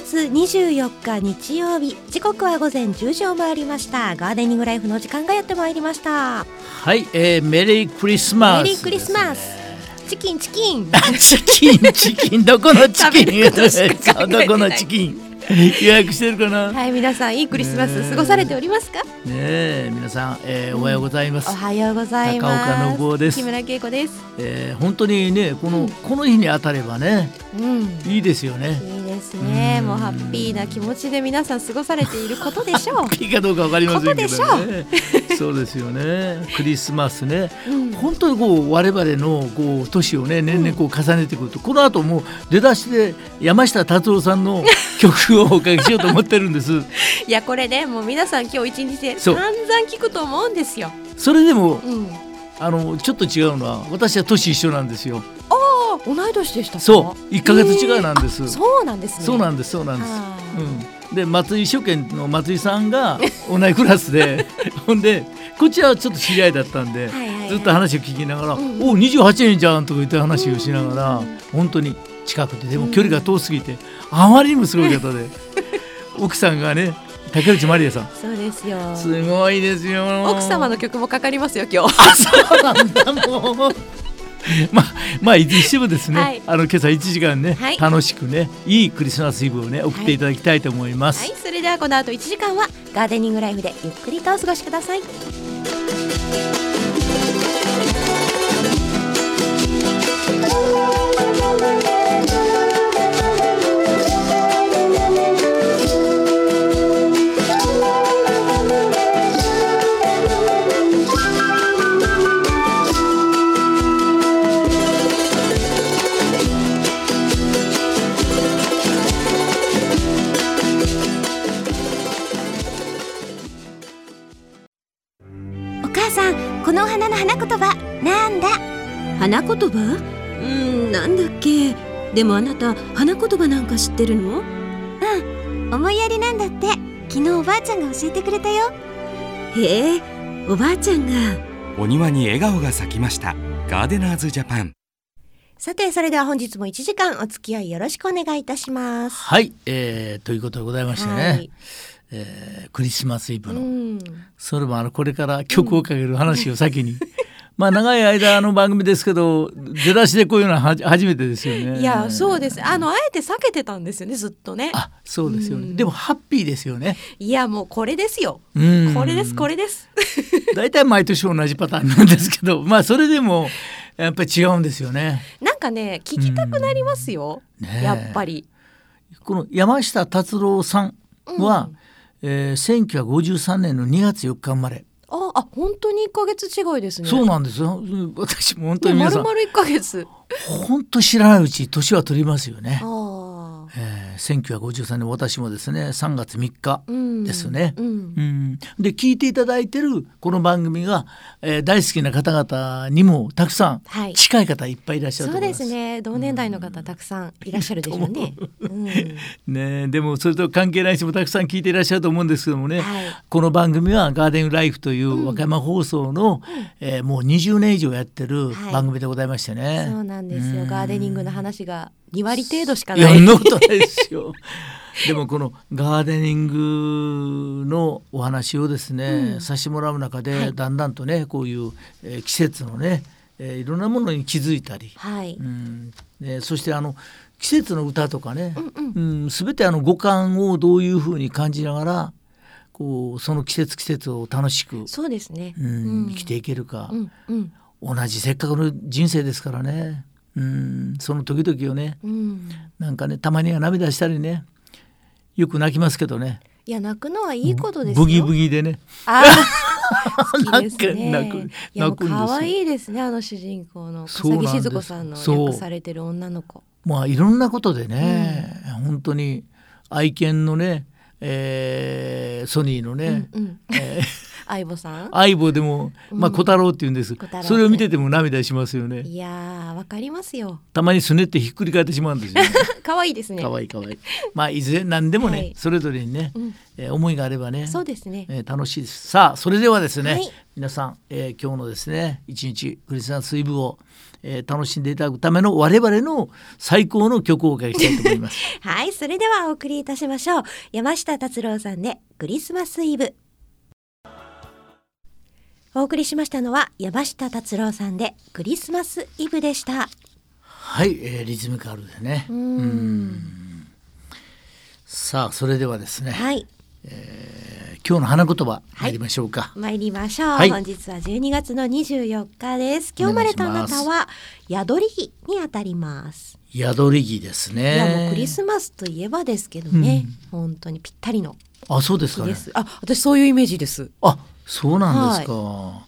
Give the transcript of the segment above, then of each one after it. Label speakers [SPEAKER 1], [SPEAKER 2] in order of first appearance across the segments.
[SPEAKER 1] 月24日日曜日。時刻は午前10時を回りました。ガーデニングライフの時間がやってまいりました。
[SPEAKER 2] はい、えー、メリークリスマス
[SPEAKER 1] メリークリスマスチキンチキン。
[SPEAKER 2] チキン チキン。どこのチキンどこのチキン 予約してるかな、ね
[SPEAKER 1] はい皆さんいいクリスマス過ごされておりますか？
[SPEAKER 2] え皆さん、えーおはようございます、
[SPEAKER 1] おはようございます。
[SPEAKER 2] 高岡信夫です。
[SPEAKER 1] 木村恵子です。
[SPEAKER 2] えー本当にねこの、
[SPEAKER 1] うん。
[SPEAKER 2] この日に当たればね
[SPEAKER 1] うん。
[SPEAKER 2] いいですよね。
[SPEAKER 1] いいですね。
[SPEAKER 2] うん。
[SPEAKER 1] もうハッピーな気持ちで皆さん過ごされていることでしょう。
[SPEAKER 2] いいかどう。かわかりませんけど
[SPEAKER 1] こと
[SPEAKER 2] ね そうですよね。クリスマスね。
[SPEAKER 1] うん。
[SPEAKER 2] 本当にこう我々のこう年をね年々こう重ねてくると、この後もう出だしで山下達郎さんの 曲をおかけしようと思ってるんです。
[SPEAKER 1] いやこれねもう皆さん今日一日で散々聞くと思うんですよ。
[SPEAKER 2] それでも
[SPEAKER 1] うん。
[SPEAKER 2] あのちょっと違うのは私は年一緒なんですよ。
[SPEAKER 1] あ同い年でしたか？
[SPEAKER 2] そう。1ヶ月違いなんです、
[SPEAKER 1] えーそうなんですね。
[SPEAKER 2] そうなんですそうなんです。
[SPEAKER 1] は
[SPEAKER 2] うん、で松井書店の松井さんが 同じクラスでほんでこっちはちょっと知り合いだったんで、
[SPEAKER 1] はいはいはい。
[SPEAKER 2] ずっと話を聞きながら「
[SPEAKER 1] うん
[SPEAKER 2] おお28年じゃん」とか言って話をしながら、
[SPEAKER 1] うん。
[SPEAKER 2] 本当に近くてでも距離が遠すぎて、あまりにもすごい方で。奥さんがね竹内まりやさん。
[SPEAKER 1] そうですよ。
[SPEAKER 2] すごいですよ。
[SPEAKER 1] 奥様の曲もかかりますよ今日。
[SPEAKER 2] あそうなんだもう。まあまあいずれにしてもですね、
[SPEAKER 1] はい。
[SPEAKER 2] あの今朝1時間ね、
[SPEAKER 1] はい。
[SPEAKER 2] 楽しくねいいクリスマスイブをね送っていただきたいと思います。
[SPEAKER 1] はい。それではこの後1時間はガーデニングライフでゆっくりとお過ごしください
[SPEAKER 3] 言葉なんだ？
[SPEAKER 4] 花言葉？うーんなんだっけ？でもあなた花言葉なんか知ってるの？
[SPEAKER 3] 思いやりなんだって。昨日おばあちゃんが教えてくれたよ。
[SPEAKER 4] へえおばあちゃんが。
[SPEAKER 5] お庭に笑顔が咲きました。ガーデナーズジャパン。
[SPEAKER 1] さてそれでは本日も1時間お付き合いよろしくお願いいたします。
[SPEAKER 2] はい、えー、ということでございましてね、
[SPEAKER 1] はい。
[SPEAKER 2] えークリスマスイブの、
[SPEAKER 1] うん。
[SPEAKER 2] それもあのこれから曲をかける話を先に、まあ長い間あの番組ですけど出だしでこういうのは初めてですよね。
[SPEAKER 1] いやそうです。あのあえて避けてたんですよねずっとね。
[SPEAKER 2] あそうですよね、
[SPEAKER 1] うん。
[SPEAKER 2] でもハッピーですよね。
[SPEAKER 1] いやもうこれですよ。
[SPEAKER 2] うん。
[SPEAKER 1] これですこれです。
[SPEAKER 2] 大体毎年同じパターンなんですけど まあそれでもやっぱり違うんですよね。
[SPEAKER 1] なんかね聞きたくなりますよ、
[SPEAKER 2] ねえ。
[SPEAKER 1] やっぱり。
[SPEAKER 2] この山下達郎さんは、えー、1953年の2月4日生まれ、
[SPEAKER 1] ああ本当に1ヶ月違いですね。
[SPEAKER 2] そうなんですよ。私も本当に皆さん。
[SPEAKER 1] 丸々1ヶ月。
[SPEAKER 2] 本当知らないうち年は取りますよね。
[SPEAKER 1] あ
[SPEAKER 2] 1953年私もですね3月3日
[SPEAKER 1] うん。
[SPEAKER 2] ですね。
[SPEAKER 1] うん。
[SPEAKER 2] うん、で聞いていただいてるこの番組が、えー大好きな方々にもたくさん
[SPEAKER 1] はい。
[SPEAKER 2] 近い方いっぱいいらっしゃると
[SPEAKER 1] そうで
[SPEAKER 2] 思います。
[SPEAKER 1] すね。同年代の方たくさんいらっしゃるでしょうね。うん。
[SPEAKER 2] ねでもそれと関係ない人もたくさん聞いていらっしゃると思うんですけどもね、
[SPEAKER 1] はい。
[SPEAKER 2] この番組は「ガーデンライフ」という和歌山放送の、えーもう20年以上やってる
[SPEAKER 1] はい。
[SPEAKER 2] 番組でございましてね。
[SPEAKER 1] そうなんですよ。
[SPEAKER 2] うん。
[SPEAKER 1] ガーデニングの話が2割程度しか
[SPEAKER 2] い。や、
[SPEAKER 1] ない。
[SPEAKER 2] そんなことないですよ。でもこのガーデニングのお話をですね、
[SPEAKER 1] うん。
[SPEAKER 2] させてもらう中で、
[SPEAKER 1] はい。
[SPEAKER 2] だんだんとねこういう、えー季節のね、えーいろんなものに気づいたり、
[SPEAKER 1] はい。
[SPEAKER 2] うん。ね、そしてあの季節の歌とかね、
[SPEAKER 1] うんうん。
[SPEAKER 2] うん、全てあの五感をどういうふうに感じながらこうその季節季節を楽しく、
[SPEAKER 1] そうですね。
[SPEAKER 2] うん
[SPEAKER 1] うん。
[SPEAKER 2] 生きていけるか、
[SPEAKER 1] うんうん。
[SPEAKER 2] 同じせっかくの人生ですからね、うん、その時々をね
[SPEAKER 1] うん。
[SPEAKER 2] なんかねたまには涙したりねよく泣きますけどね
[SPEAKER 1] いや泣くのはいいことですよ。
[SPEAKER 2] ブギブギでね
[SPEAKER 1] あー 好きですね。
[SPEAKER 2] 泣く泣く
[SPEAKER 1] 可愛いですねあの主人公の笠木静子さんの役されてる女の子。
[SPEAKER 2] まあいろんなことでね、本当に愛犬のね、えーソニーのね、
[SPEAKER 1] うんうん。
[SPEAKER 2] えー
[SPEAKER 1] 相棒さん？
[SPEAKER 2] 相棒でもまあ
[SPEAKER 1] うん。
[SPEAKER 2] 小太郎って言うんです、
[SPEAKER 1] 小太郎
[SPEAKER 2] それを見てても涙しますよね。
[SPEAKER 1] いやーわかりますよ。
[SPEAKER 2] たまにすねってひっくり返ってしまうんですよ、ね、
[SPEAKER 1] 可愛いですね。
[SPEAKER 2] かわいいかわい。いまあいずれ何でもね、
[SPEAKER 1] はい。
[SPEAKER 2] それぞれにね、
[SPEAKER 1] うん。
[SPEAKER 2] えー思いがあればね
[SPEAKER 1] そうですね。
[SPEAKER 2] えー楽しいです。さあそれではですね、
[SPEAKER 1] はい。
[SPEAKER 2] 皆さん、えー今日のですね一日クリスマスイブを、えー楽しんでいただくための我々の最高の曲をおかけしたいと思います。
[SPEAKER 1] はいそれではお送りいたしましょう。山下達郎さんでクリスマスイブお送りしましたのは山下達郎さんでクリスマスイブでした。
[SPEAKER 2] はい、えーリズミカルでね。
[SPEAKER 1] うーん。
[SPEAKER 2] さあそれではですね、
[SPEAKER 1] はい。
[SPEAKER 2] 今日の花言葉参りましょうか、
[SPEAKER 1] 参りましょう、
[SPEAKER 2] はい。
[SPEAKER 1] 本日は12月の24日です。今日生まれたあなたは宿り日にあたります。
[SPEAKER 2] 宿り木ですね。
[SPEAKER 1] いやもうクリスマスといえばですけどね、本当にぴったりの
[SPEAKER 2] あそうですかね。
[SPEAKER 1] あ私そういうイメージです。
[SPEAKER 2] あそうなんですか、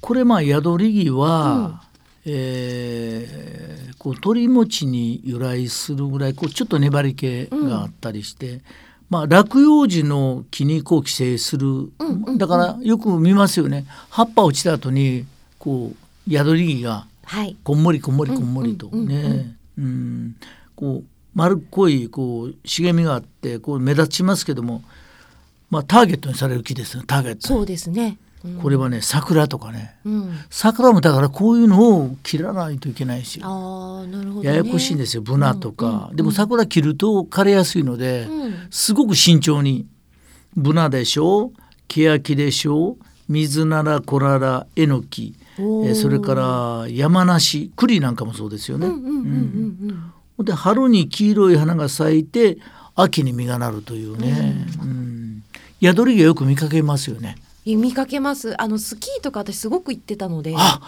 [SPEAKER 2] これまあ宿り木は、えーこう鳥餅に由来するぐらいこうちょっと粘り気があったりして、まあ落葉樹の木にこう寄生する、だからよく見ますよね。葉っぱ落ちた後にこう宿り木が
[SPEAKER 1] はい。
[SPEAKER 2] こんもりこんもりこんもりと
[SPEAKER 1] うんうんうん。
[SPEAKER 2] ね、うん、こう丸っこいこう茂みがあってこう目立ちますけども、まあターゲットにされる木ですねターゲット。
[SPEAKER 1] そうですね、うん。
[SPEAKER 2] これはね桜とかね。
[SPEAKER 1] うん、
[SPEAKER 2] 桜もだからこういうのを切らないといけないし、
[SPEAKER 1] ああなるほど、ね、
[SPEAKER 2] ややこしいんですよブナとか、
[SPEAKER 1] うんうん。
[SPEAKER 2] でも桜切ると枯れやすいので、
[SPEAKER 1] うん。
[SPEAKER 2] すごく慎重にブナでしょう欅でしょう水ならコララえのき、それから山梨栗なんかもそうですよね。で春に黄色い花が咲いて秋に実がなるというね、うん。宿りがよく見かけますよね。
[SPEAKER 1] うん見かけます。あのスキーとか私すごく行ってたので。
[SPEAKER 2] あ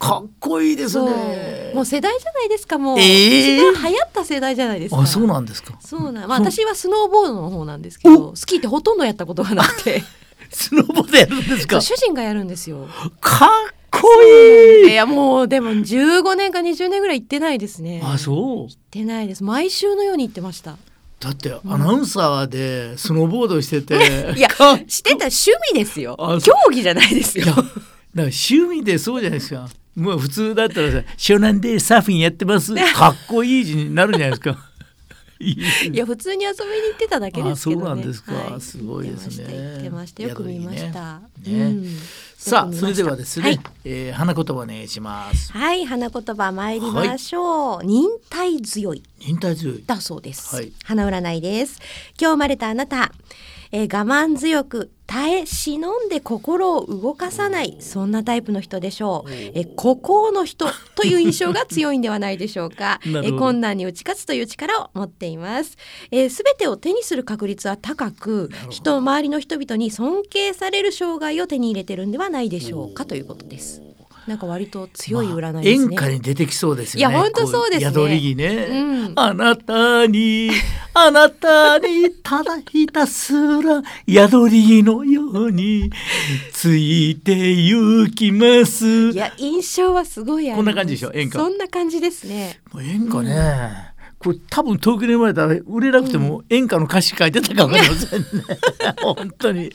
[SPEAKER 2] かっこいいですね。
[SPEAKER 1] もう世代じゃないですかもう、
[SPEAKER 2] えー。
[SPEAKER 1] 一番流行った世代じゃないですか。
[SPEAKER 2] あそうなんですか。
[SPEAKER 1] そうなん、まあ、私はスノーボードの方なんですけどスキーってほとんどやったことがなくて。
[SPEAKER 2] スノーボードやるんですか？
[SPEAKER 1] 主人がやるんですよ。
[SPEAKER 2] かっこいい。
[SPEAKER 1] いやもうでも15年か20年ぐらい行ってないですね
[SPEAKER 2] あそう？
[SPEAKER 1] 行ってないです毎週のように行ってました
[SPEAKER 2] だってアナウンサーでスノーボードしてて、
[SPEAKER 1] いやしてた趣味ですよ競技じゃないですよ
[SPEAKER 2] やだから趣味でそうじゃないですか。もう普通だったらさ湘南でサーフィンやってます かっこいい字になるじゃないですか。い
[SPEAKER 1] や普通に遊びに行ってただけですけどね。
[SPEAKER 2] あそうなんですか。
[SPEAKER 1] はい。
[SPEAKER 2] すごいですね。
[SPEAKER 1] 行ってました。よく見ました、
[SPEAKER 2] ね。
[SPEAKER 1] うん。
[SPEAKER 2] さあそれではですね、
[SPEAKER 1] はい。
[SPEAKER 2] えー花言葉お願いします。
[SPEAKER 1] はい、花言葉参りましょう。忍耐強い。
[SPEAKER 2] 忍耐強い。
[SPEAKER 1] だそうです。
[SPEAKER 2] はい。
[SPEAKER 1] 花占いです。今日生まれたあなた、えー我慢強く耐え忍んで心を動かさないそんなタイプの人でしょう。えー孤高の人 という印象が強いんではないでしょうか。え困難に打ち勝つという力を持っています。す、え、べ、全てを手にする確率は高く、人周りの人々に尊敬される生涯を手に入れてるんではないでしょうかということです。なんか割と強い占いですね。
[SPEAKER 2] 演歌に出てきそうですよね。
[SPEAKER 1] いや本当そうですね
[SPEAKER 2] こ宿り木ね、
[SPEAKER 1] うん
[SPEAKER 2] あなたにあなたにただひたすら宿り木のようについて行きます。
[SPEAKER 1] いや印象はすごい
[SPEAKER 2] こんな感じでしょ演歌
[SPEAKER 1] そんな感じですね
[SPEAKER 2] もう演歌ね、これ多分東京に生まれたら売れなくても演歌の歌詞書いてたかもしれませんね。本当に。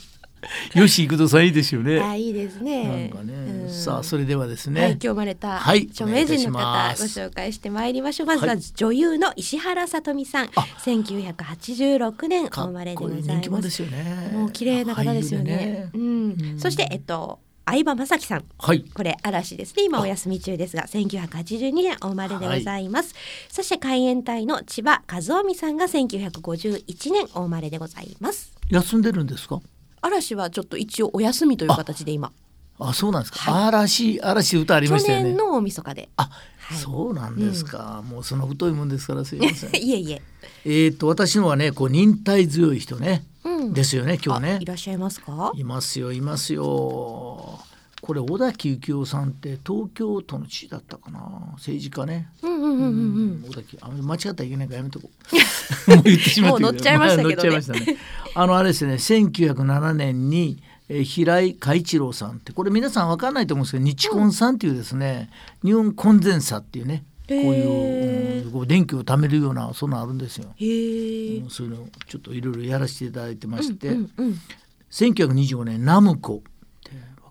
[SPEAKER 2] 吉幾三さんいいですよね。
[SPEAKER 1] あいいですね。
[SPEAKER 2] なんかね、
[SPEAKER 1] うん。
[SPEAKER 2] さあそれではですね。
[SPEAKER 1] はい、今日生まれた
[SPEAKER 2] はい
[SPEAKER 1] 著名人の方ご紹介してまいりましょう。まずは
[SPEAKER 2] はい。
[SPEAKER 1] 女優の石原さとみさん。
[SPEAKER 2] あ。
[SPEAKER 1] 1986年お生まれでございま
[SPEAKER 2] 人気者ですすよね。
[SPEAKER 1] もう綺麗な方ですよね。
[SPEAKER 2] ね。
[SPEAKER 1] うん、
[SPEAKER 2] うん。
[SPEAKER 1] そしてえっと相葉雅紀さん。
[SPEAKER 2] はい。
[SPEAKER 1] これ嵐ですね。今お休み中ですが1982年お生まれでございます、そして海援隊の千葉和臣さんが1951年お生まれでございます。
[SPEAKER 2] 休んでるんですか？
[SPEAKER 1] 嵐はちょっと一応お休みという形で今
[SPEAKER 2] あ、そうなんですか。
[SPEAKER 1] は
[SPEAKER 2] 嵐、嵐歌あり
[SPEAKER 1] 去
[SPEAKER 2] ましたよね
[SPEAKER 1] 年。の大晦日で
[SPEAKER 2] あ、
[SPEAKER 1] はい
[SPEAKER 2] そうなんですか。もうその太いもんですからすいません。
[SPEAKER 1] いえいえ、
[SPEAKER 2] えっと私のはね、こう忍耐強い人ね、
[SPEAKER 1] うん、
[SPEAKER 2] ですよね。今日ね
[SPEAKER 1] あい。らっしゃいますか？
[SPEAKER 2] いますよいますよ。これ小田急幸夫さんって東京都の知事だったかな？政治家ね。
[SPEAKER 1] うんうんうんうんうん。
[SPEAKER 2] 小田急あ間違ったらいけないからやめとこう。もう言ってしまってる
[SPEAKER 1] もう乗っちゃいましたけどね。
[SPEAKER 2] 乗っちゃいましたね。あのあれですね1907年に、えー平井海一郎さんってこれ皆さんわかんないと思うんですけど日コンさんっていうですね、日本コンデンサっていうねこういう、うん電気を貯めるようなそんなのあるんですよ。うんそういうのちょっといろいろやらせていただいてまして、
[SPEAKER 1] うんうん
[SPEAKER 2] 1925年ナムコ。っ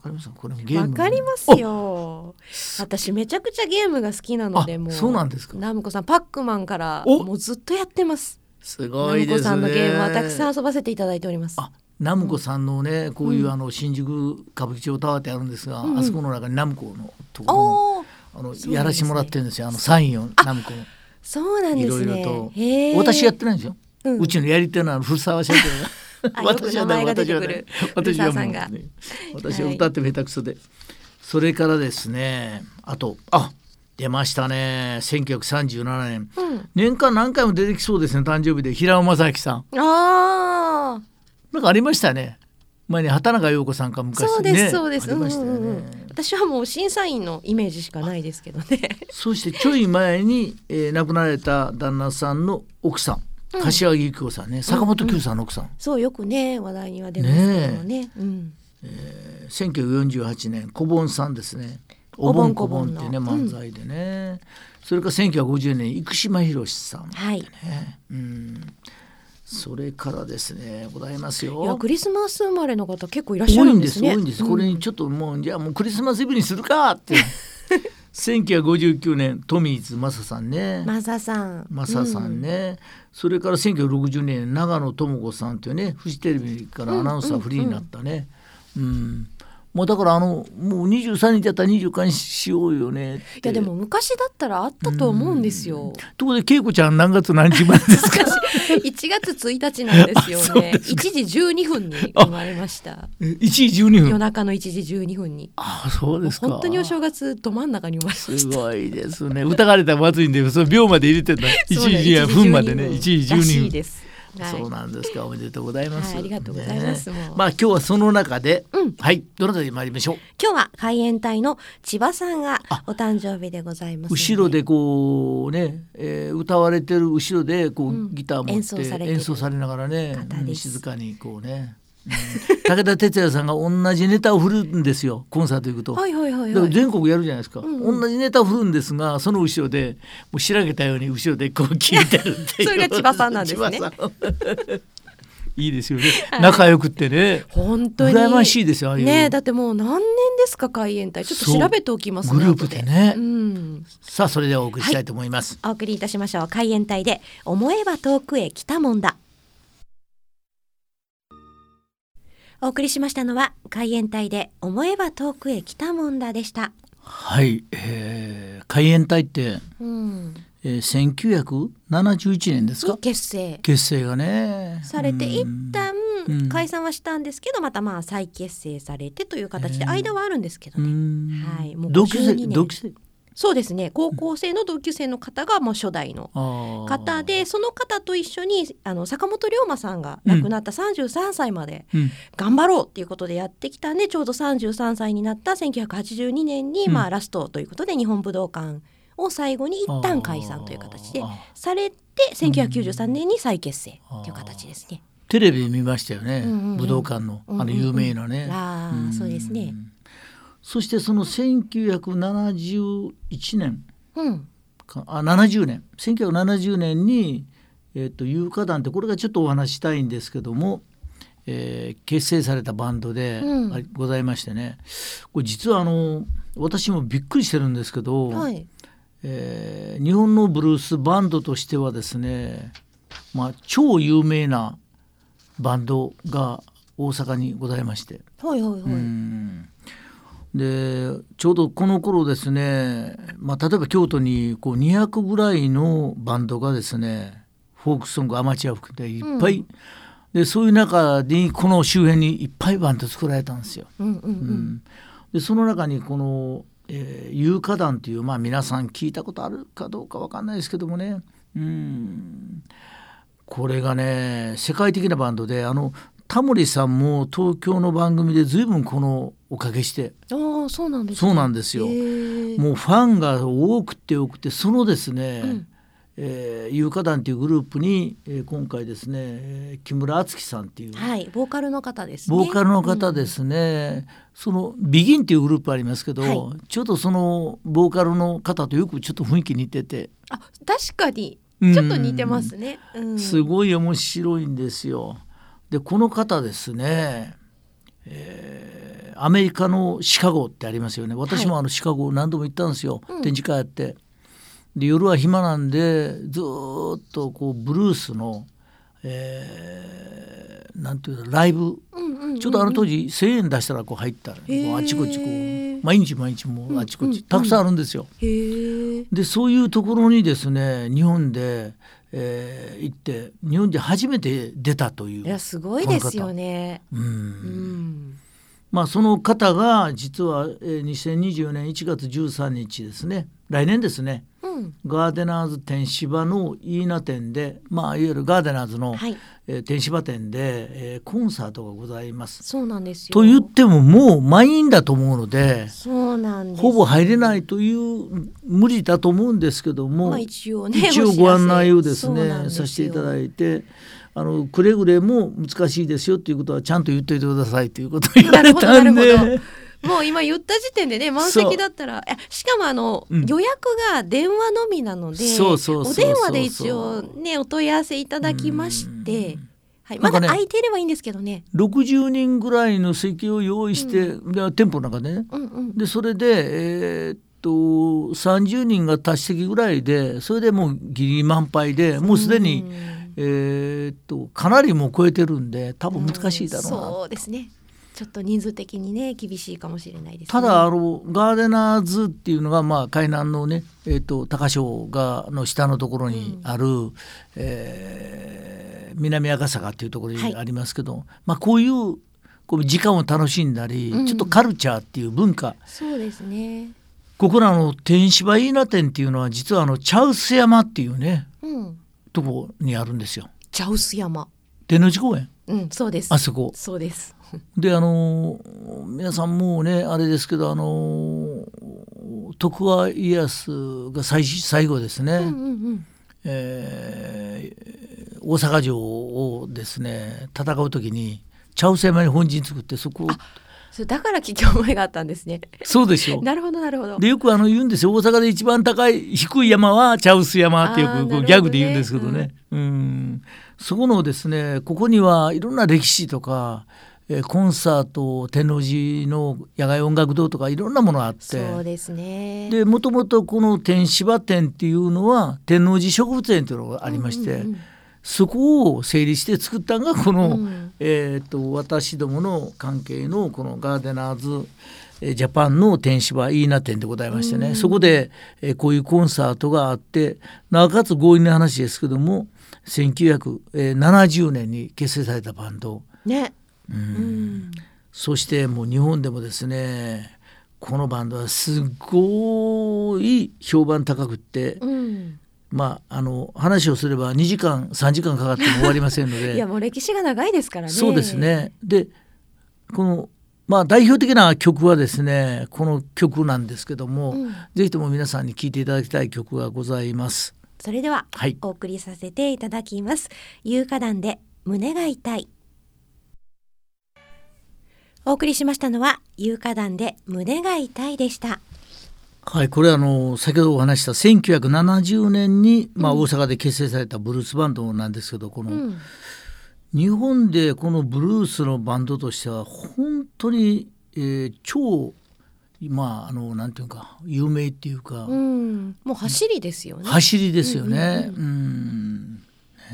[SPEAKER 2] かりますかこれもゲーム
[SPEAKER 1] わかりますよ。私めちゃくちゃゲームが好きなので
[SPEAKER 2] あ
[SPEAKER 1] もう。
[SPEAKER 2] そうなんですか。
[SPEAKER 1] ナムコさんパックマンから
[SPEAKER 2] お
[SPEAKER 1] もうずっとやってます。
[SPEAKER 2] す
[SPEAKER 1] ナ
[SPEAKER 2] ごいですね。
[SPEAKER 1] ムコさんのゲームはたくさん遊ばせていただいております。
[SPEAKER 2] あナムコさんのねこういうあの新宿歌舞伎町タワーってあるんですが、
[SPEAKER 1] うん。うん
[SPEAKER 2] あそこの中にナムコのところのあの
[SPEAKER 1] ね。
[SPEAKER 2] やらしてもらってるんですよ。あのサインをナムコの。
[SPEAKER 1] そうなんですね。
[SPEAKER 2] いろいろと。私やってないんですよ、
[SPEAKER 1] う
[SPEAKER 2] うんちのやり手のあの古澤社長
[SPEAKER 1] あ
[SPEAKER 2] が
[SPEAKER 1] よく名前が出てくる
[SPEAKER 2] 私は
[SPEAKER 1] 古澤さんが。
[SPEAKER 2] ね私は歌っても下手くそで、それからですねあとあ出ましたね1937年。
[SPEAKER 1] うん。
[SPEAKER 2] 年間何回も出てきそうですね誕生日で。平尾正明さん。
[SPEAKER 1] あ
[SPEAKER 2] なんかありましたね。前に畑中陽子さんか
[SPEAKER 1] あ
[SPEAKER 2] 昔
[SPEAKER 1] そうです、
[SPEAKER 2] ね
[SPEAKER 1] そうです。
[SPEAKER 2] ね、
[SPEAKER 1] うんうんうん私はもう審査員のイメージしかないですけどね。
[SPEAKER 2] そしてちょい前に、えー亡くなられた旦那さんの奥さん柏木由紀子さんね。坂本九さんの奥さん、
[SPEAKER 1] そうよくね話題には出ますけどね。うん、
[SPEAKER 2] 1948年小盆さんですね。お
[SPEAKER 1] おぼん
[SPEAKER 2] ぼんこぼんってね漫才でね、それから1950年生島博さん、
[SPEAKER 1] はい。
[SPEAKER 2] ねうん、それからですねございます
[SPEAKER 1] いや
[SPEAKER 2] よ
[SPEAKER 1] クリスマス生まれの方結構いらっしゃる
[SPEAKER 2] 多いんで
[SPEAKER 1] んですすね
[SPEAKER 2] 多いんです、これにちょっともうじゃあもうクリスマスイブにするかって 1959年トミーズマサさんね。
[SPEAKER 1] マサさん。
[SPEAKER 2] マサさんね、それから1960年長野智子さんというねフジテレビからアナウンサーフリーになったね。うん、もうだからあのもう23日だったら24日にしようよね
[SPEAKER 1] いやでも昔だったらあったと思うんですよ。
[SPEAKER 2] ところで恵子ちゃん何月何日生まれですか？
[SPEAKER 1] 1月1日なんですよね。
[SPEAKER 2] ですか。
[SPEAKER 1] 1時12分に生まれました。
[SPEAKER 2] 1時12分？
[SPEAKER 1] 夜中の1時12分に。
[SPEAKER 2] あそうですか。
[SPEAKER 1] 本当にお正月ど真ん中に生まれました。
[SPEAKER 2] すごいですね。疑われたらまずいんでその秒まで入れてた1
[SPEAKER 1] そうなん
[SPEAKER 2] 時や分までね。1
[SPEAKER 1] 1
[SPEAKER 2] 時
[SPEAKER 1] 時らしい
[SPEAKER 2] 12分そうなんですか。おめでとうございます、
[SPEAKER 1] はいありがとうございます。
[SPEAKER 2] まあ今日はその中で、
[SPEAKER 1] うん。
[SPEAKER 2] はいどなたに参りましょう。
[SPEAKER 1] 今日は海援隊の千葉さんがお誕生日でございますの
[SPEAKER 2] 後ろでこうね、えー歌われてる後ろでこう、
[SPEAKER 1] うん。
[SPEAKER 2] ギター持って
[SPEAKER 1] 演奏されてる
[SPEAKER 2] 演奏されながらね、静かにこうね、うん武田鉄矢さんが同じネタを振るんですよコンサート行くと。
[SPEAKER 1] はいはいはいはい。
[SPEAKER 2] 全国やるじゃないですか、
[SPEAKER 1] んうん。
[SPEAKER 2] 同じネタを振るんですがその後ろでもう白けたように後ろでこう聞いてるっていう。
[SPEAKER 1] それが千葉さんなんですね。
[SPEAKER 2] いいですよね、仲良くってね。
[SPEAKER 1] 本当に。
[SPEAKER 2] 羨ましいですよ
[SPEAKER 1] ねえだってもう何年ですか海援隊。ちょっと調べておきますね
[SPEAKER 2] グループでね。
[SPEAKER 1] 後うん。
[SPEAKER 2] さあそれではお送りしたいと思います、
[SPEAKER 1] お送りいたしましょう。海援隊で思えば遠くへ来たもんだお送りしましたのは海援隊で思えば遠くへ来たもんだでした。
[SPEAKER 2] はい、えー、海援隊って、
[SPEAKER 1] うん。
[SPEAKER 2] えー、1971年ですか？
[SPEAKER 1] に結成。
[SPEAKER 2] 結成がね。
[SPEAKER 1] されて一
[SPEAKER 2] うん。
[SPEAKER 1] 旦
[SPEAKER 2] うん。
[SPEAKER 1] 解散はしたんですけどまたまあ再結成されてという形で
[SPEAKER 2] えー。
[SPEAKER 1] 間はあるんですけど
[SPEAKER 2] う
[SPEAKER 1] ね
[SPEAKER 2] ん。
[SPEAKER 1] はい。もう
[SPEAKER 2] 同級生
[SPEAKER 1] 52年。
[SPEAKER 2] 同級生
[SPEAKER 1] そうですね。高校生の同級生の方がもう初代の方でその方と一緒にあの坂本龍馬さんが亡くなった33歳まで
[SPEAKER 2] うん。
[SPEAKER 1] 頑張ろうっていうことでやってきたんでちょうど33歳になった1982年に、
[SPEAKER 2] うん。
[SPEAKER 1] まあ、ラストということで日本武道館を最後に一旦解散という形でされて1993年に再結成という形ですね。
[SPEAKER 2] テレビで見ましたよね、
[SPEAKER 1] うんうんうん。
[SPEAKER 2] 武道館のあの有名なね、
[SPEAKER 1] ああそうですね。
[SPEAKER 2] そしてその1971年
[SPEAKER 1] うん。
[SPEAKER 2] かあ70年。1970年に、えー、と有価団ってこれがちょっとお話ししたいんですけども、えー結成されたバンドで、
[SPEAKER 1] うん。
[SPEAKER 2] あございましてね。これ実はあの私もびっくりしてるんですけど、
[SPEAKER 1] はい。
[SPEAKER 2] えー日本のブルースバンドとしてはですね、まあ、超有名なバンドが大阪にございまして。
[SPEAKER 1] はいはいはい。
[SPEAKER 2] うんでちょうどこの頃ですね、まあ、例えば京都にこう200ぐらいのバンドがですねフォークソングアマチュア含めていっぱい、
[SPEAKER 1] うん
[SPEAKER 2] でそういう中にこの周辺にいっぱいバンド作られたんですよ。
[SPEAKER 1] うんうんう。
[SPEAKER 2] うんんでその中にこの「えー、有価団」という、まあ、皆さん聞いたことあるかどうかわかんないですけどもねうんこれがね世界的なバンドであのタモリさんも東京の番組で随分このおかげして。
[SPEAKER 1] ああそうなんです、
[SPEAKER 2] そうなんですよ。もうファンが多くて多くてそのですね、
[SPEAKER 1] うん。
[SPEAKER 2] えー、有価団というグループに、えー今回ですね、えー木村敦樹さんっていう、
[SPEAKER 1] はいボーカルの方ですね。
[SPEAKER 2] ボーカルの方ですね、そのビギンっていうグループありますけど、
[SPEAKER 1] は
[SPEAKER 2] ちょっとそのボーカルの方とよくちょっと雰囲気似てて、
[SPEAKER 1] あ確かに。
[SPEAKER 2] うん。
[SPEAKER 1] ちょっと似てますね。うん、
[SPEAKER 2] すごい面白いんですよ。でこの方ですね、えーアメリカのシカゴってありますよね。私もあのシカゴ何度も行ったんですよ、
[SPEAKER 1] うん。
[SPEAKER 2] 展示会やって。で夜は暇なんでずーっとこうブルースの、えーなんていうのライブ。ちょうどあの当時1,000円出したらこう入ったら、
[SPEAKER 1] へー。
[SPEAKER 2] もうあちこちこう。毎日毎日もうあちこち、たくさんあるんですよ。でそういうところにですね日本で、えー行って日本で初めて出たという
[SPEAKER 1] いやすごいですよね。
[SPEAKER 2] うん。
[SPEAKER 1] うん
[SPEAKER 2] まあその方が実は、えー2024年1月13日ですね。来年ですね。
[SPEAKER 1] うん。
[SPEAKER 2] ガーデナーズ展芝のイーナ店で、まあ、いわゆるガーデナーズの、
[SPEAKER 1] はい。
[SPEAKER 2] えー展芝店で、えーコンサートがございます。
[SPEAKER 1] そうなんですよ。
[SPEAKER 2] と言ってももう満員だと思うので
[SPEAKER 1] そうなんです
[SPEAKER 2] ほぼ入れないという無理だと思うんですけども、
[SPEAKER 1] まあ一応ね
[SPEAKER 2] 一応ご案内をですねさせていただいてあのくれぐれも難しいですよっていうことはちゃんと言っておいてくださいということを言われたんで。
[SPEAKER 1] ほ。もう今言った時点でね満席だったらしかもあの、
[SPEAKER 2] うん。
[SPEAKER 1] 予約が電話のみなのでお電話で一応ねお問い合わせいただきまして、はい、まだ空いてればいいんですけどね。
[SPEAKER 2] 60人ぐらいの席を用意して、で店舗の中でね。
[SPEAKER 1] うんうん、
[SPEAKER 2] でそれで、えーっと30人が足し席ぐらいでそれでもうギリ満杯でもうすでに、
[SPEAKER 1] うん
[SPEAKER 2] えーっとかなりもう超えてるんで多分難しいだろうな、
[SPEAKER 1] そうですね。ちょっと人数的にね厳しいかもしれないです、ね、
[SPEAKER 2] ただあのガーデナーズっていうのがまあ海南のね、えー、と高潮がの下のところにある、えー南赤坂っていうところにありますけど、まあこういうこう時間を楽しんだり、
[SPEAKER 1] うん。
[SPEAKER 2] ちょっとカルチャーっていう文化。
[SPEAKER 1] そうですね。
[SPEAKER 2] ここらの天芝イーナ店っていうのは実はあの茶臼山っていうね
[SPEAKER 1] うん
[SPEAKER 2] とこにあるんですよ。
[SPEAKER 1] 茶臼山。
[SPEAKER 2] 天王寺公園？
[SPEAKER 1] うんそうです。
[SPEAKER 2] あそこ。
[SPEAKER 1] そうです。
[SPEAKER 2] であの皆さんもうねあれですけどあの徳川家康が最最後ですね、
[SPEAKER 1] うんうんうん。
[SPEAKER 2] えー大阪城をですね戦う時に茶臼山に本陣作ってそこを
[SPEAKER 1] それだから聞き覚えがあったんですね。
[SPEAKER 2] そうですよ。
[SPEAKER 1] なるほどなるほど。
[SPEAKER 2] でよくあの言うんですよ。大阪で一番高い低い山は茶臼山ってよくこうギャグで言うんですけどね。うん。そこのですねここにはいろんな歴史とか、えーコンサート天王寺の野外音楽堂とかいろんなものがあって。
[SPEAKER 1] そうですね。
[SPEAKER 2] でもともとこの天芝店っていうのは天王寺植物園というのがありまして、
[SPEAKER 1] うんうんうん
[SPEAKER 2] そこを整理して作ったのがこの、
[SPEAKER 1] うん。
[SPEAKER 2] えー、と私どもの関係のこのガーデナーズえージャパンの天芝イーナ店でございましてね、
[SPEAKER 1] うん。
[SPEAKER 2] そこで、えーこういうコンサートがあってなおかつ強引な話ですけども1970年に結成されたバンド、
[SPEAKER 1] ね。
[SPEAKER 2] うん。
[SPEAKER 1] うん。
[SPEAKER 2] そしてもう日本でもですねこのバンドはすごい評判高くって、
[SPEAKER 1] うん
[SPEAKER 2] まああの話をすれば2時間3時間かかっても終わりませんので。
[SPEAKER 1] いやもう歴史が長いですからね。
[SPEAKER 2] そうですね。でこのまあ代表的な曲はですねこの曲なんですけども、
[SPEAKER 1] うん。
[SPEAKER 2] ぜひとも皆さんに聴いていただきたい曲がございます。
[SPEAKER 1] それでは
[SPEAKER 2] はい。
[SPEAKER 1] お送りさせていただきます。有価団で胸が痛い。お送りしましたのは有価団で胸が痛いでした
[SPEAKER 2] はい、これはあの先ほどお話しした1970年に、まあ、大阪で結成されたブルースバンドなんですけどこの、
[SPEAKER 1] うん。
[SPEAKER 2] 日本でこのブルースのバンドとしては本当に、えー超まああのなんていうか有名っていうか、
[SPEAKER 1] うん。もう走りですよね。
[SPEAKER 2] 走りですよね。
[SPEAKER 1] う
[SPEAKER 2] うん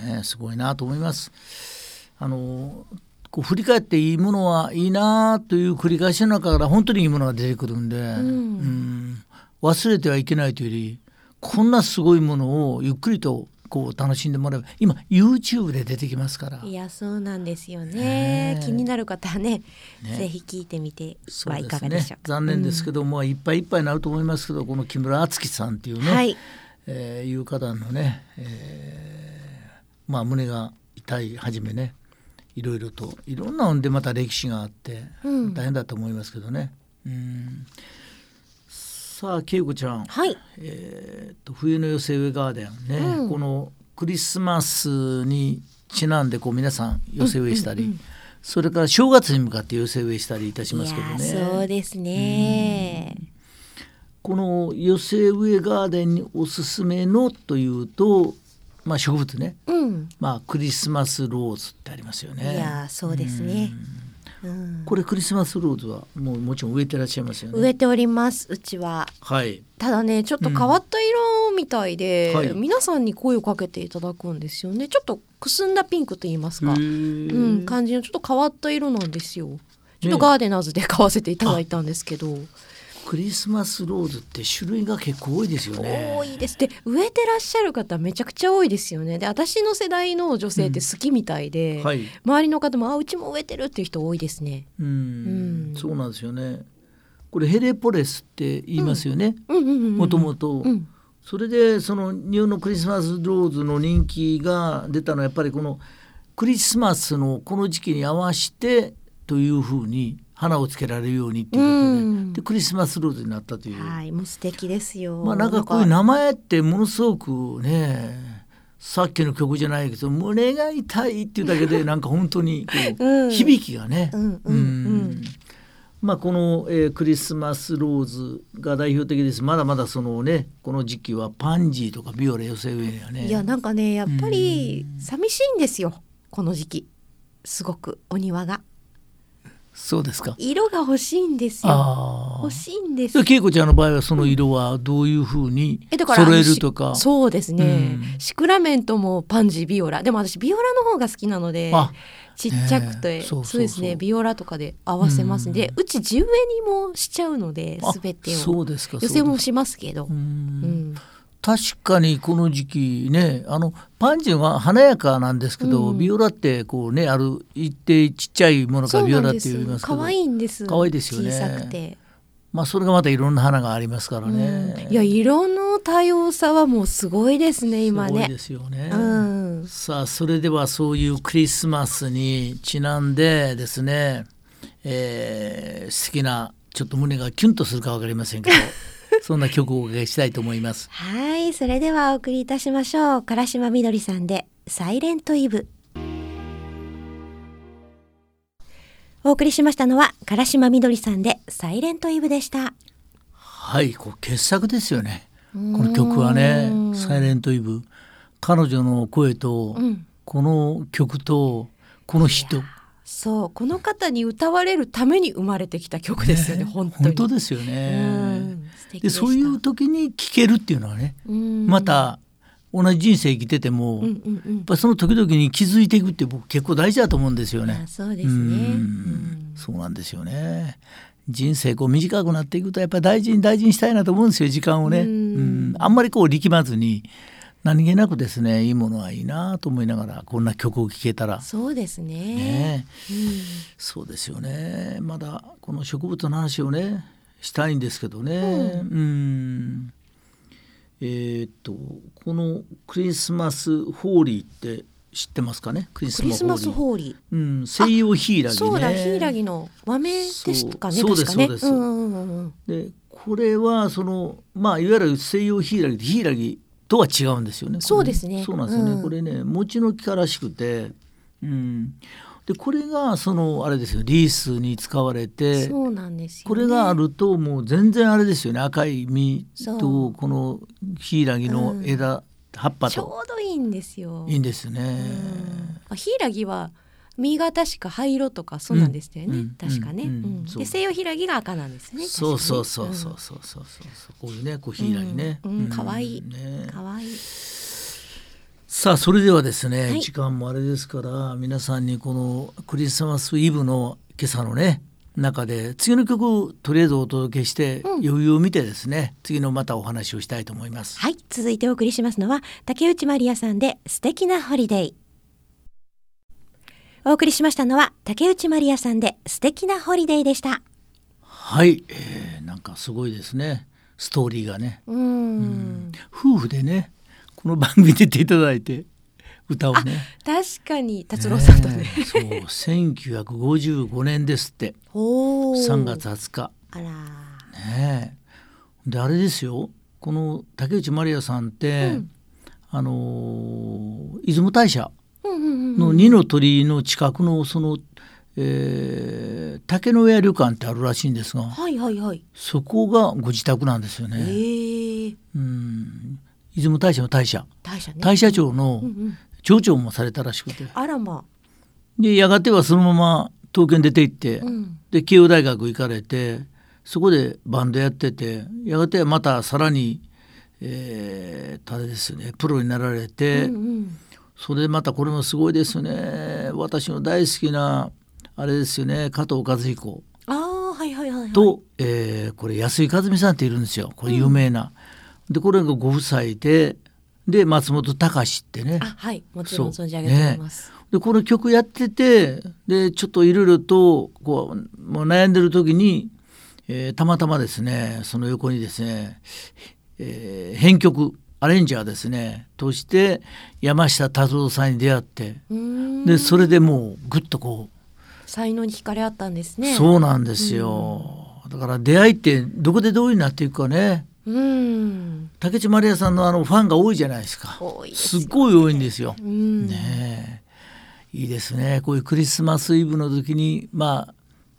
[SPEAKER 2] ねすごいなと思います。あのこう振り返っていいものはいいなという繰り返しの中から本当にいいものが出てくるんで、うん忘れてはいけないというよりこんなすごいものをゆっくりとこう楽しんでもらえば今 YouTube で出てきますから。
[SPEAKER 1] いやそうなんですよね。気になる方はね
[SPEAKER 2] ね。
[SPEAKER 1] ぜひ聞いてみてはいかがでしょう。か
[SPEAKER 2] 残念ですけども、いっぱいいっぱいになると思いますけどこの木村敦樹さんっていうね、
[SPEAKER 1] はい。
[SPEAKER 2] えー、有価団のね、えーまあ胸が痛いはじめねいろいろといろんなのでまた歴史があって
[SPEAKER 1] うん。
[SPEAKER 2] 大変だと思いますけどね。うんさあ恵子ちゃん、
[SPEAKER 1] はい。
[SPEAKER 2] えー、と冬の寄せ植えガーデンね、
[SPEAKER 1] うん。
[SPEAKER 2] このクリスマスにちなんでこう皆さん寄せ植えしたり、
[SPEAKER 1] うんうんうん。
[SPEAKER 2] それから正月に向かって寄せ植えしたりいたし
[SPEAKER 1] い
[SPEAKER 2] ますけど
[SPEAKER 1] や
[SPEAKER 2] ね。
[SPEAKER 1] そうですね。
[SPEAKER 2] この寄せ植えガーデンにおすすめのというと、まあ、植物ね、
[SPEAKER 1] うん。
[SPEAKER 2] まあ、クリスマスローズってありますよね。
[SPEAKER 1] いやそうですね。うん
[SPEAKER 2] これクリスマスローズはもうもちろん植えてらっしゃいますよね。
[SPEAKER 1] 植えておりますうちは。
[SPEAKER 2] はい。
[SPEAKER 1] ただねちょっと変わった色みたいで、
[SPEAKER 2] うん。はい。
[SPEAKER 1] 皆さんに声をかけていただくんですよね。ちょっとくすんだピンクと言いますか、
[SPEAKER 2] へ
[SPEAKER 1] う
[SPEAKER 2] ー
[SPEAKER 1] ん、感じのちょっと変わった色なんですよ。ちょっとガーデナーズで買わせていただいたんですけど、
[SPEAKER 2] クリスマスローズって種類が結構多いですよね。
[SPEAKER 1] 多いですで植えてらっしゃる方めちゃくちゃ多いですよねで私の世代の女性って好きみたいで、
[SPEAKER 2] はい。
[SPEAKER 1] 周りの方もあうちも植えてるっていう人多いですね
[SPEAKER 2] うん
[SPEAKER 1] うん
[SPEAKER 2] そうなんですよね。これヘレポレスって言いますよね。
[SPEAKER 1] うんうんうんうん
[SPEAKER 2] もともと。
[SPEAKER 1] うん
[SPEAKER 2] それでその日本のクリスマスローズの人気が出たのはやっぱりこのクリスマスのこの時期に合わせてというふうに花をつけられるようにっていうことで,、
[SPEAKER 1] うん。
[SPEAKER 2] でクリスマスローズになったという、
[SPEAKER 1] はいもう素敵ですよ。
[SPEAKER 2] まあなんかこういう名前ってものすごくねさっきの曲じゃないけど胸が痛いっていうだけで なんか本当にこう、
[SPEAKER 1] うん。
[SPEAKER 2] 響きがね、
[SPEAKER 1] うんうんうん。
[SPEAKER 2] まあ、この、えークリスマスローズが代表的です。まだまだそのねこの時期はパンジーとかビオレ寄せ植えにはね。
[SPEAKER 1] いやなんかねやっぱり寂しいんですよこの時期。すごくお庭が
[SPEAKER 2] そうですか。
[SPEAKER 1] 色が欲しいんですよ。欲しいんです。
[SPEAKER 2] 恵子ちゃんの場合はその色はどういうふうに揃えるとか、
[SPEAKER 1] そうですね、
[SPEAKER 2] うん。
[SPEAKER 1] シクラメントもパンジービオラ。でも私ビオラの方が好きなので
[SPEAKER 2] あ
[SPEAKER 1] ちっちゃくて、
[SPEAKER 2] ねえ。そうそうそう。
[SPEAKER 1] ですね。ビオラとかで合わせます。ん。で、うち地植えにもしちゃうので
[SPEAKER 2] あ
[SPEAKER 1] 全てを。
[SPEAKER 2] そうですか。
[SPEAKER 1] 寄せもしますけど。
[SPEAKER 2] う、ん。
[SPEAKER 1] うん
[SPEAKER 2] 確かにこの時期ねあのパンジーは華やかなんですけど、
[SPEAKER 1] うん。
[SPEAKER 2] ビオラってこうねある一定ちっちゃいものかビオラって言いますけど
[SPEAKER 1] 可愛いんです。
[SPEAKER 2] 可愛いですよね。
[SPEAKER 1] 小さくて、
[SPEAKER 2] まあそれがまたいろんな花がありますからね、
[SPEAKER 1] うん。いや色の多様さはもうすごいですね今ね。
[SPEAKER 2] すごいですよね。
[SPEAKER 1] うん。
[SPEAKER 2] さあそれではそういうクリスマスにちなんでですね、えー好きなちょっと胸がキュンとするか分かりませんけどそんな曲をおかけしたいと思います。
[SPEAKER 1] はいそれではお送りいたしましょう。唐島みどりさんでサイレントイブお送りしましたのは唐島みどりさんでサイレントイブでした。
[SPEAKER 2] はいこう傑作ですよね。この曲はね「サイレントイブ」彼女の声と、
[SPEAKER 1] うん。
[SPEAKER 2] この曲とこの人
[SPEAKER 1] そうこの方に歌われるために生まれてきた曲ですよね本当に。
[SPEAKER 2] 本当ですよ
[SPEAKER 1] う
[SPEAKER 2] ね。でそういう時に聴けるっていうのはね、
[SPEAKER 1] うん。
[SPEAKER 2] また同じ人生生きてても、やっぱりその時々に気づいていくって僕結構大事だと思うんですよね。
[SPEAKER 1] あ。そうですね。
[SPEAKER 2] そうなんですよね。人生こう短くなっていくとやっぱり大事に大事にしたいなと思うんですよ時間をね。
[SPEAKER 1] うん。
[SPEAKER 2] うん。あんまりこう力まずに何気なくですねいいものはいいなと思いながらこんな曲を聴けたら。
[SPEAKER 1] そうですね。
[SPEAKER 2] ね。
[SPEAKER 1] うん。
[SPEAKER 2] そうですよね。まだこの植物の話をねしたいんですけどね。うん。えーっとこのクリスマスホーリーって知ってますかね？クリス
[SPEAKER 1] マス
[SPEAKER 2] ホーリー。うん、西洋ヒイラギね。
[SPEAKER 1] ーそうだヒイラギの和名ですかね
[SPEAKER 2] そう
[SPEAKER 1] 確かね。
[SPEAKER 2] そうです
[SPEAKER 1] んうんうんうん
[SPEAKER 2] でこれはそのまあいわゆる西洋ヒイラギヒイラギとは違うんですよね。
[SPEAKER 1] そうですね。
[SPEAKER 2] そうなんですよね。
[SPEAKER 1] うん。
[SPEAKER 2] これね餅の木からしくて、うん、でこれがそのあれですよリースに使われて、
[SPEAKER 1] そうなんですよ、ね、
[SPEAKER 2] これがあるともう全然あれですよね。赤い実
[SPEAKER 1] そ
[SPEAKER 2] と
[SPEAKER 1] う。
[SPEAKER 2] このヒイラギの枝、葉っぱ
[SPEAKER 1] ちょ
[SPEAKER 2] と
[SPEAKER 1] うどいいんですよ。
[SPEAKER 2] いいんですね。
[SPEAKER 1] うん。まあヒイラギは実が確か灰色とかそうなんですよね、
[SPEAKER 2] うん。
[SPEAKER 1] 確かね、
[SPEAKER 2] うん。
[SPEAKER 1] で西洋ヒイラギが赤なんですね。
[SPEAKER 2] そうそうそうそう。そうそうそうこういうねこうヒイラギね。
[SPEAKER 1] 可愛い。
[SPEAKER 2] ね。
[SPEAKER 1] かわい。い
[SPEAKER 2] さあそれではですね、
[SPEAKER 1] はい。
[SPEAKER 2] 時間もあれですから皆さんにこのクリスマスイブの今朝のね中で次の曲とりあえずお届けして、
[SPEAKER 1] うん。
[SPEAKER 2] 余裕を見てですね次のまたお話をしたいと思います。
[SPEAKER 1] はい。続いてお送りしますのは竹内まりやさんで素敵なホリデーお送りしましたのは竹内まりやさんで素敵なホリデーでした。
[SPEAKER 2] はい、えーなんかすごいですね。ストーリーがね。
[SPEAKER 1] うーん。
[SPEAKER 2] 夫婦でねこの番組出ていただいて歌をね。
[SPEAKER 1] 確かに。達郎さんとね。
[SPEAKER 2] ねえそう1955年ですって。
[SPEAKER 1] おー。
[SPEAKER 2] 3月20日。
[SPEAKER 1] あら
[SPEAKER 2] ねえ。であれですよ。この竹内まりやさんって、
[SPEAKER 1] うん。
[SPEAKER 2] あのー出雲大社の二の鳥の近くのその、えー竹の上旅館ってあるらしいんですが
[SPEAKER 1] はいはいはい。
[SPEAKER 2] そこがご自宅なんですよ
[SPEAKER 1] え
[SPEAKER 2] ね。
[SPEAKER 1] ー、
[SPEAKER 2] うん。出雲大社の大社。
[SPEAKER 1] 大社ね。
[SPEAKER 2] 大社長の
[SPEAKER 1] うんうん
[SPEAKER 2] 町長もされたらしくて。
[SPEAKER 1] あらま
[SPEAKER 2] でやがてはそのまま東京に出て行って、
[SPEAKER 1] うん。
[SPEAKER 2] で慶応大学行かれてそこでバンドやっててやがてまたさらに、えー、あれですよねプロになられて、
[SPEAKER 1] うんうん
[SPEAKER 2] それでまたこれもすごいですね。私の大好きなあれですよね。加藤和彦。
[SPEAKER 1] ああはいはいはいはい。
[SPEAKER 2] と、えーこれ安井和美さんっているんですよ。これ有名な。でこれがご夫妻でで松本隆ってね。
[SPEAKER 1] あはい。もちろん存じ上げてます、
[SPEAKER 2] でこの曲やっててでちょっといろいろとこうもう悩んでる時に、えーたまたまですねその横にですね、えー編曲アレンジャーですね。として山下達郎さんに出会ってでそれでもうぐっとこ
[SPEAKER 1] 才能に惹かれ合ったんです
[SPEAKER 2] う、
[SPEAKER 1] ね。
[SPEAKER 2] そうなんですよ、だから出会いってどこでどういうになっていくかね。
[SPEAKER 1] うん。
[SPEAKER 2] 竹内まりやさんのあのファンが多いじゃないですか。
[SPEAKER 1] 多いです
[SPEAKER 2] っごい多いんですよ。
[SPEAKER 1] うん。
[SPEAKER 2] ねえ。いいですね。こういうクリスマスイブの時に、まあ、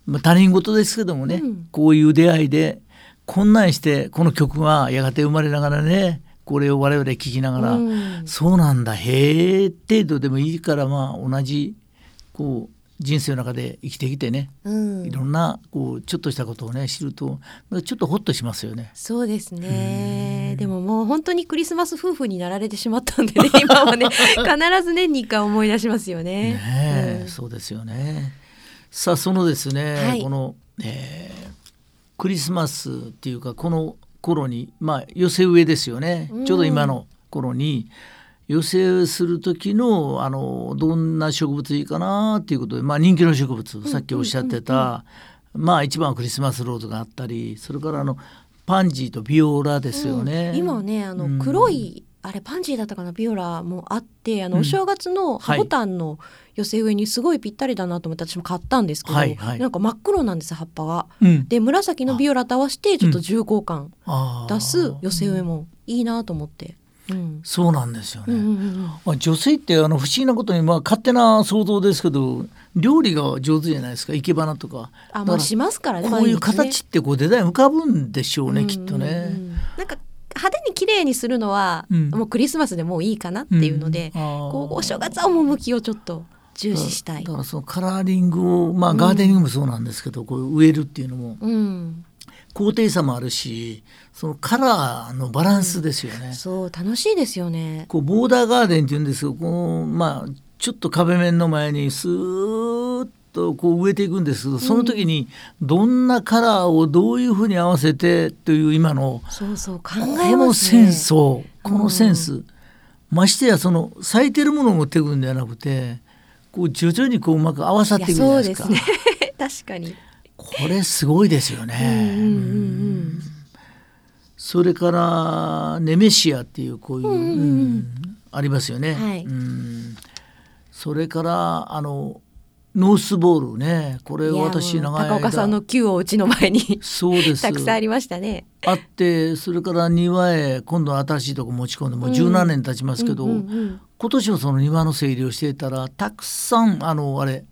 [SPEAKER 2] まあ他人事ですけどもね、
[SPEAKER 1] うん。
[SPEAKER 2] こういう出会いでこんなんしてこの曲がやがて生まれながらねこれを我々聴きながら、
[SPEAKER 1] うん
[SPEAKER 2] そうなんだへえ程度でもいいからまあ同じこう人生の中で生きてきてね、
[SPEAKER 1] うん
[SPEAKER 2] いろんなこうちょっとしたことをね知るとちょっとホッとしますよね。
[SPEAKER 1] そうですねでももう本当にクリスマス夫婦になられてしまったんでね 今はね必ず年に一回思い出しますよね。
[SPEAKER 2] ねえ、
[SPEAKER 1] うん
[SPEAKER 2] そうですよね。さあそのですね、
[SPEAKER 1] はい
[SPEAKER 2] この、えークリスマスっていうかこの頃にまあ寄せ植えですよね、
[SPEAKER 1] うん。
[SPEAKER 2] ちょうど今の頃に寄せ植えする時のあのどんな植物いいかなっていうことで、まあ、人気の植物、さっきおっしゃってた、まあ一番はクリスマスローズがあったりそれからあのパンジーとビオラですよね。
[SPEAKER 1] うん。今ねあの
[SPEAKER 2] うん。
[SPEAKER 1] 黒い、あれパンジーだったかな？ビオラもあってあの、
[SPEAKER 2] うん。
[SPEAKER 1] お正月の
[SPEAKER 2] はい。
[SPEAKER 1] ハボタンの寄せ植えにすごいぴったりだなと思って私も買ったんですけど、
[SPEAKER 2] はいはい。
[SPEAKER 1] なんか真っ黒なんです葉っぱが。
[SPEAKER 2] うん。
[SPEAKER 1] で紫のビオラと合わせてちょっと重厚感出す寄せ植えもいいなと思って。うん。
[SPEAKER 2] そうなんですよね。
[SPEAKER 1] うんうんうん
[SPEAKER 2] まあ、女性ってあの不思議なことに、まあ、勝手な想像ですけど料理が上手じゃないですか。生け花とか。
[SPEAKER 1] あまあ
[SPEAKER 2] だから
[SPEAKER 1] しますからね
[SPEAKER 2] こういう形ってこうデザイン浮かぶんでしょうね、
[SPEAKER 1] うん
[SPEAKER 2] きっとね。
[SPEAKER 1] うん。うんなんか派手に綺麗にするのは、
[SPEAKER 2] うん。
[SPEAKER 1] もうクリスマスでもういいかなっていうので、
[SPEAKER 2] うん。
[SPEAKER 1] こうお正月は趣をちょっと重視したい。
[SPEAKER 2] だ。からそのカラーリングをまあガーデニングもそうなんですけど、こう植えるっていうのも。
[SPEAKER 1] うん、
[SPEAKER 2] 高低差もあるしそのカラーのバランスですよね。
[SPEAKER 1] そう楽しいですよね。
[SPEAKER 2] こうボーダーガーデンっていうんですけどこのまあちょっと壁面の前にスーッとこう植えていくんですけどその時にどんなカラーをどういうふうに合わせてという今の
[SPEAKER 1] そうそう考
[SPEAKER 2] こ
[SPEAKER 1] え
[SPEAKER 2] の
[SPEAKER 1] ますね。
[SPEAKER 2] センスをこのセンス、ましてやその咲いてるものを持っていくんではなくてこう徐々にこううまく合わさっていくじゃないですか。
[SPEAKER 1] 確かに。
[SPEAKER 2] これすごいですよ
[SPEAKER 1] うんうん
[SPEAKER 2] ね。
[SPEAKER 1] うん。
[SPEAKER 2] それからネメシアっていうこういう、
[SPEAKER 1] うんうんうん。
[SPEAKER 2] うんありますよね。
[SPEAKER 1] はい。
[SPEAKER 2] うん。それからあのノースボールねこれ私長い
[SPEAKER 1] 高岡さんの球をうちの前に
[SPEAKER 2] そうです
[SPEAKER 1] たくさんありましたね。
[SPEAKER 2] あってそれから庭へ今度新しいとこ持ち込んでもう十何年経ちますけど、今年はその庭の整理をしていたらたくさんあのあれ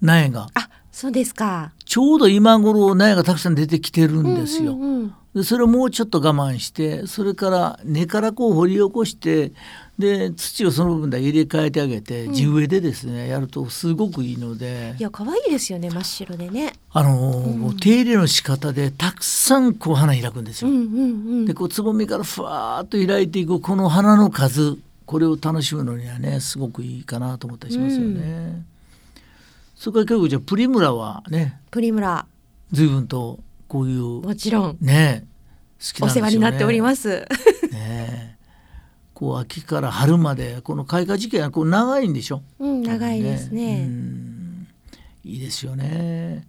[SPEAKER 2] 苗が
[SPEAKER 1] あそうですか。
[SPEAKER 2] ちょうど今頃苗がたくさん出てきてるんですよ。
[SPEAKER 1] うんうんうん
[SPEAKER 2] でそれをもうちょっと我慢してそれから根からこう掘り起こしてで土をその部分で入れ替えてあげて地植えでですね、やるとすごくいいので
[SPEAKER 1] いや可愛いですよね真っ白でね。
[SPEAKER 2] あのー手入れの仕方でたくさんこう花開くんですよ。
[SPEAKER 1] うんうんうん
[SPEAKER 2] でこうつぼみからふわーっと開いていくこの花の数これを楽しむのにはねすごくいいかなと思ったりしますよね。それから結構じゃあプリムラはね
[SPEAKER 1] プリムラ
[SPEAKER 2] 随分とこういう
[SPEAKER 1] もちろん
[SPEAKER 2] ね好き。
[SPEAKER 1] お世話になっております。
[SPEAKER 2] ねえこう秋から春までこの開花時期はこう長いんでしょ？
[SPEAKER 1] うん長いです
[SPEAKER 2] う
[SPEAKER 1] ね。
[SPEAKER 2] んいいですよね。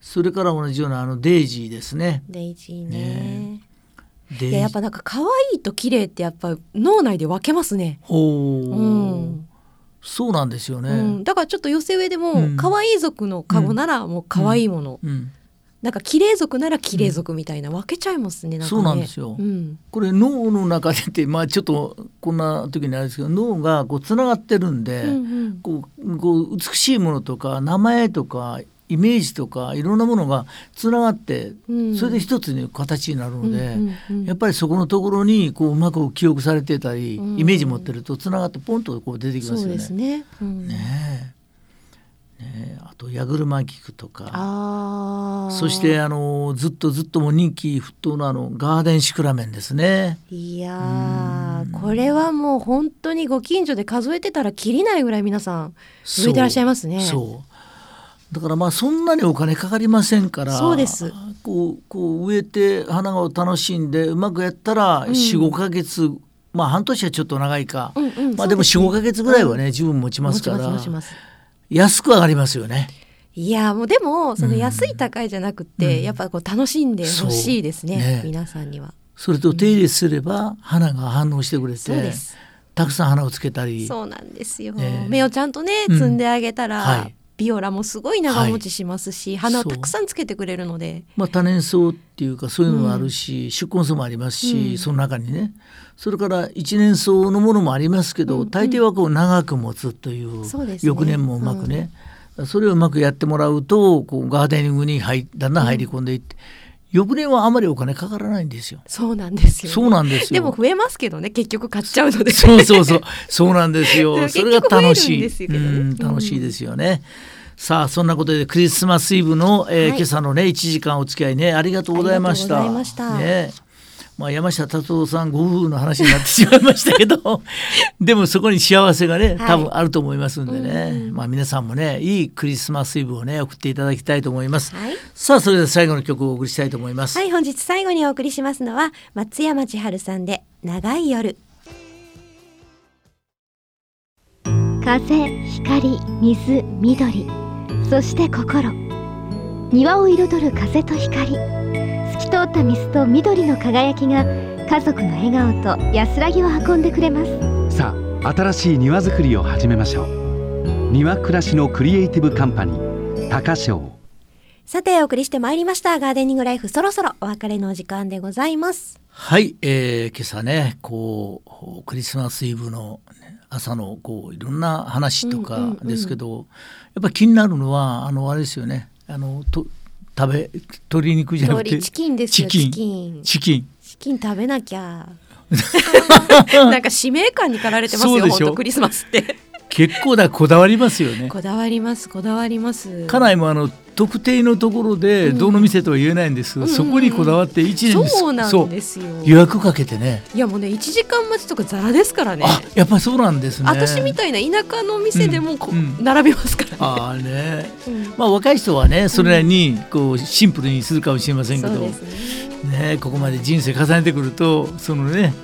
[SPEAKER 2] それから同じようなあのデイジーですね。
[SPEAKER 1] デイジーね
[SPEAKER 2] ね
[SPEAKER 1] いややっぱなんか可愛いと綺麗ってやっぱ脳内で分けますね。
[SPEAKER 2] ほう、
[SPEAKER 1] うん
[SPEAKER 2] そうなんですよね。
[SPEAKER 1] うん、だからちょっと寄せ植えでも、
[SPEAKER 2] うん
[SPEAKER 1] 可愛い族のカゴならもう可愛いもの、
[SPEAKER 2] うん
[SPEAKER 1] なんか綺麗族なら綺麗族みたいな分けちゃいますね。なんかね
[SPEAKER 2] そうなんですよ
[SPEAKER 1] うん、
[SPEAKER 2] これ脳の中でってまあちょっとこんな時にあれですけど脳がこうつながってるんで、
[SPEAKER 1] うんうん
[SPEAKER 2] こうこう美しいものとか名前とかイメージとかいろんなものがつながって、
[SPEAKER 1] うん
[SPEAKER 2] それで一つに形になるので、
[SPEAKER 1] うんうんうん
[SPEAKER 2] やっぱりそこのところにこううまく記憶されてたり、
[SPEAKER 1] うん
[SPEAKER 2] イメージ持ってるとつながってポンとこう出てきますよね。
[SPEAKER 1] そうですね。うん
[SPEAKER 2] ねと矢車菊とか。そしてあのずっとずっとも人気沸騰のあのガーデンシクラメンですね。
[SPEAKER 1] いやーこれはもう本当にご近所で数えてたらきりないぐらい皆さん植えてらっしゃいますね。
[SPEAKER 2] そう。だからまあそんなにお金かかりませんから
[SPEAKER 1] そうです。
[SPEAKER 2] こうこう植えて花を楽しんでうまくやったら
[SPEAKER 1] うん。
[SPEAKER 2] 45、ヶ月まあ半年はちょっと長いか、
[SPEAKER 1] うんうん
[SPEAKER 2] まあでも45
[SPEAKER 1] そうすね。
[SPEAKER 2] ヶ月ぐらいはね、十分持ちますから。
[SPEAKER 1] 持ちます持ちます
[SPEAKER 2] 安く上がりますよね。
[SPEAKER 1] いやもうでもその
[SPEAKER 2] うん。
[SPEAKER 1] 安い高いじゃなくて、
[SPEAKER 2] うん。
[SPEAKER 1] やっぱこう楽しんでほしいですね
[SPEAKER 2] ね。
[SPEAKER 1] 皆さんには。
[SPEAKER 2] それと手入れすれば花が反応してくれて
[SPEAKER 1] そうです。
[SPEAKER 2] たくさん花をつけたり。
[SPEAKER 1] そうなんですよ、
[SPEAKER 2] ええ。
[SPEAKER 1] 芽をちゃんとね
[SPEAKER 2] うん。
[SPEAKER 1] 摘んであげたら、
[SPEAKER 2] はい
[SPEAKER 1] ビオラもすごい長持ちしますし、花をたくさんつけてくれるので。
[SPEAKER 2] まあ、多年草っていうかそういうのもあるし、宿根草もありますし、
[SPEAKER 1] うん。
[SPEAKER 2] その中にね。それから一年草のものもありますけど、
[SPEAKER 1] うんうん。
[SPEAKER 2] 大抵はこう長く持つという
[SPEAKER 1] ね。
[SPEAKER 2] 翌年もうまくね、それをうまくやってもらうとこうガーデニングに入だんだん入り込んでいって、翌年はあまりお金かからないんですよ。
[SPEAKER 1] そうなんですよ、ね、
[SPEAKER 2] そうなんですよ。
[SPEAKER 1] でも増えますけどね結局買っちゃうので。
[SPEAKER 2] そうそうそう。そうなんです
[SPEAKER 1] で
[SPEAKER 2] よ
[SPEAKER 1] も
[SPEAKER 2] それが楽しい。うん楽しいですよね、さあそんなことでクリスマスイブの、えー
[SPEAKER 1] はい。
[SPEAKER 2] 今朝のね1時間お付き合いねありがとうございました。
[SPEAKER 1] ありがとうございました。
[SPEAKER 2] ねまあ、山下達郎さんご夫婦の話になってしまいましたけど でもそこに幸せがね多分あると思いますんでね、
[SPEAKER 1] うん
[SPEAKER 2] まあ、皆さんもねいいクリスマスイブをね送っていただきたいと思います、
[SPEAKER 1] はい。
[SPEAKER 2] さあそれでは最後の曲をお送りしたいと思います、
[SPEAKER 1] はい本日最後にお送りしますのは松山千春さんで長い夜。
[SPEAKER 3] 風光水緑。そして心。庭を彩る風と光。透き通った水と緑の輝きが家族の笑顔と安らぎを運んでくれます。
[SPEAKER 6] さあ新しい庭作りを始めましょう。庭暮らしのクリエイティブカンパニー高翔
[SPEAKER 1] さてお送りしてまいりました。ガーデニングライフそろそろお別れのお時間でございます。
[SPEAKER 2] はい、えー、今朝ねこうクリスマスイブのね朝のこういろんな話とか
[SPEAKER 1] うんうんうん。
[SPEAKER 2] ですけど、やっぱ気になるのはあのあれですよね。あのと食べ鶏肉じゃなくて。
[SPEAKER 1] 鶏チキンですよ
[SPEAKER 2] チキン。
[SPEAKER 1] チキン。
[SPEAKER 2] チキン。
[SPEAKER 1] 食べなきゃ。なんか使命感に駆られてますよ本当クリスマスって。
[SPEAKER 2] 結構だこだわりますよね。
[SPEAKER 1] こだわりますこだわります。
[SPEAKER 2] 家内もあの特定のところで
[SPEAKER 1] うん。
[SPEAKER 2] どの店とは言えないんですけど、
[SPEAKER 1] うん。
[SPEAKER 2] そこにこだわって一年に
[SPEAKER 1] そうなんですよ。
[SPEAKER 2] 予約かけてね。
[SPEAKER 1] いやもうね1時間待ちとかザラですからね。
[SPEAKER 2] あやっぱりそうなんですね。
[SPEAKER 1] 私みたいな田舎の店でもこ、
[SPEAKER 2] うんうん。
[SPEAKER 1] 並びますからね。
[SPEAKER 2] ああね。
[SPEAKER 1] うん。
[SPEAKER 2] まあ若い人はねそれなりにこうシンプルにするかもしれませんけど、
[SPEAKER 1] ね。
[SPEAKER 2] ねここまで人生重ねてくるとそのね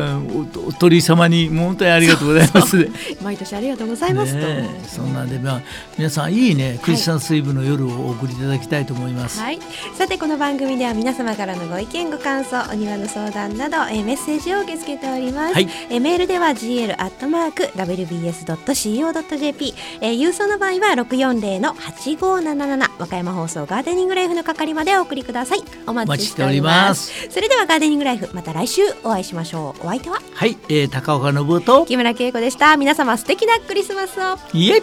[SPEAKER 2] おお鳥様に本当にありがとうございます。
[SPEAKER 1] 毎年ありがとうございますと、
[SPEAKER 2] えそんなんでまあ皆さんいいねクリスマスイブの夜をお送りいただきたいと思います。
[SPEAKER 1] はい、さてこの番組では皆様からのご意見ご感想お庭の相談など、えメッセージを受け付けております、
[SPEAKER 2] はい
[SPEAKER 1] えメールでは gl アットマーク wbs.co.jp、え、郵送の場合は640の8577和歌山放送ガーデニングライフの係までお送りくださいお待
[SPEAKER 2] ちしており
[SPEAKER 1] ま
[SPEAKER 2] す。
[SPEAKER 1] それではガーデニングライフまた来週お会いしましょうお相手は？
[SPEAKER 2] はい、えー、高岡信夫と。
[SPEAKER 1] 木村恵子でした。皆様素敵なクリスマスを。
[SPEAKER 2] イエイ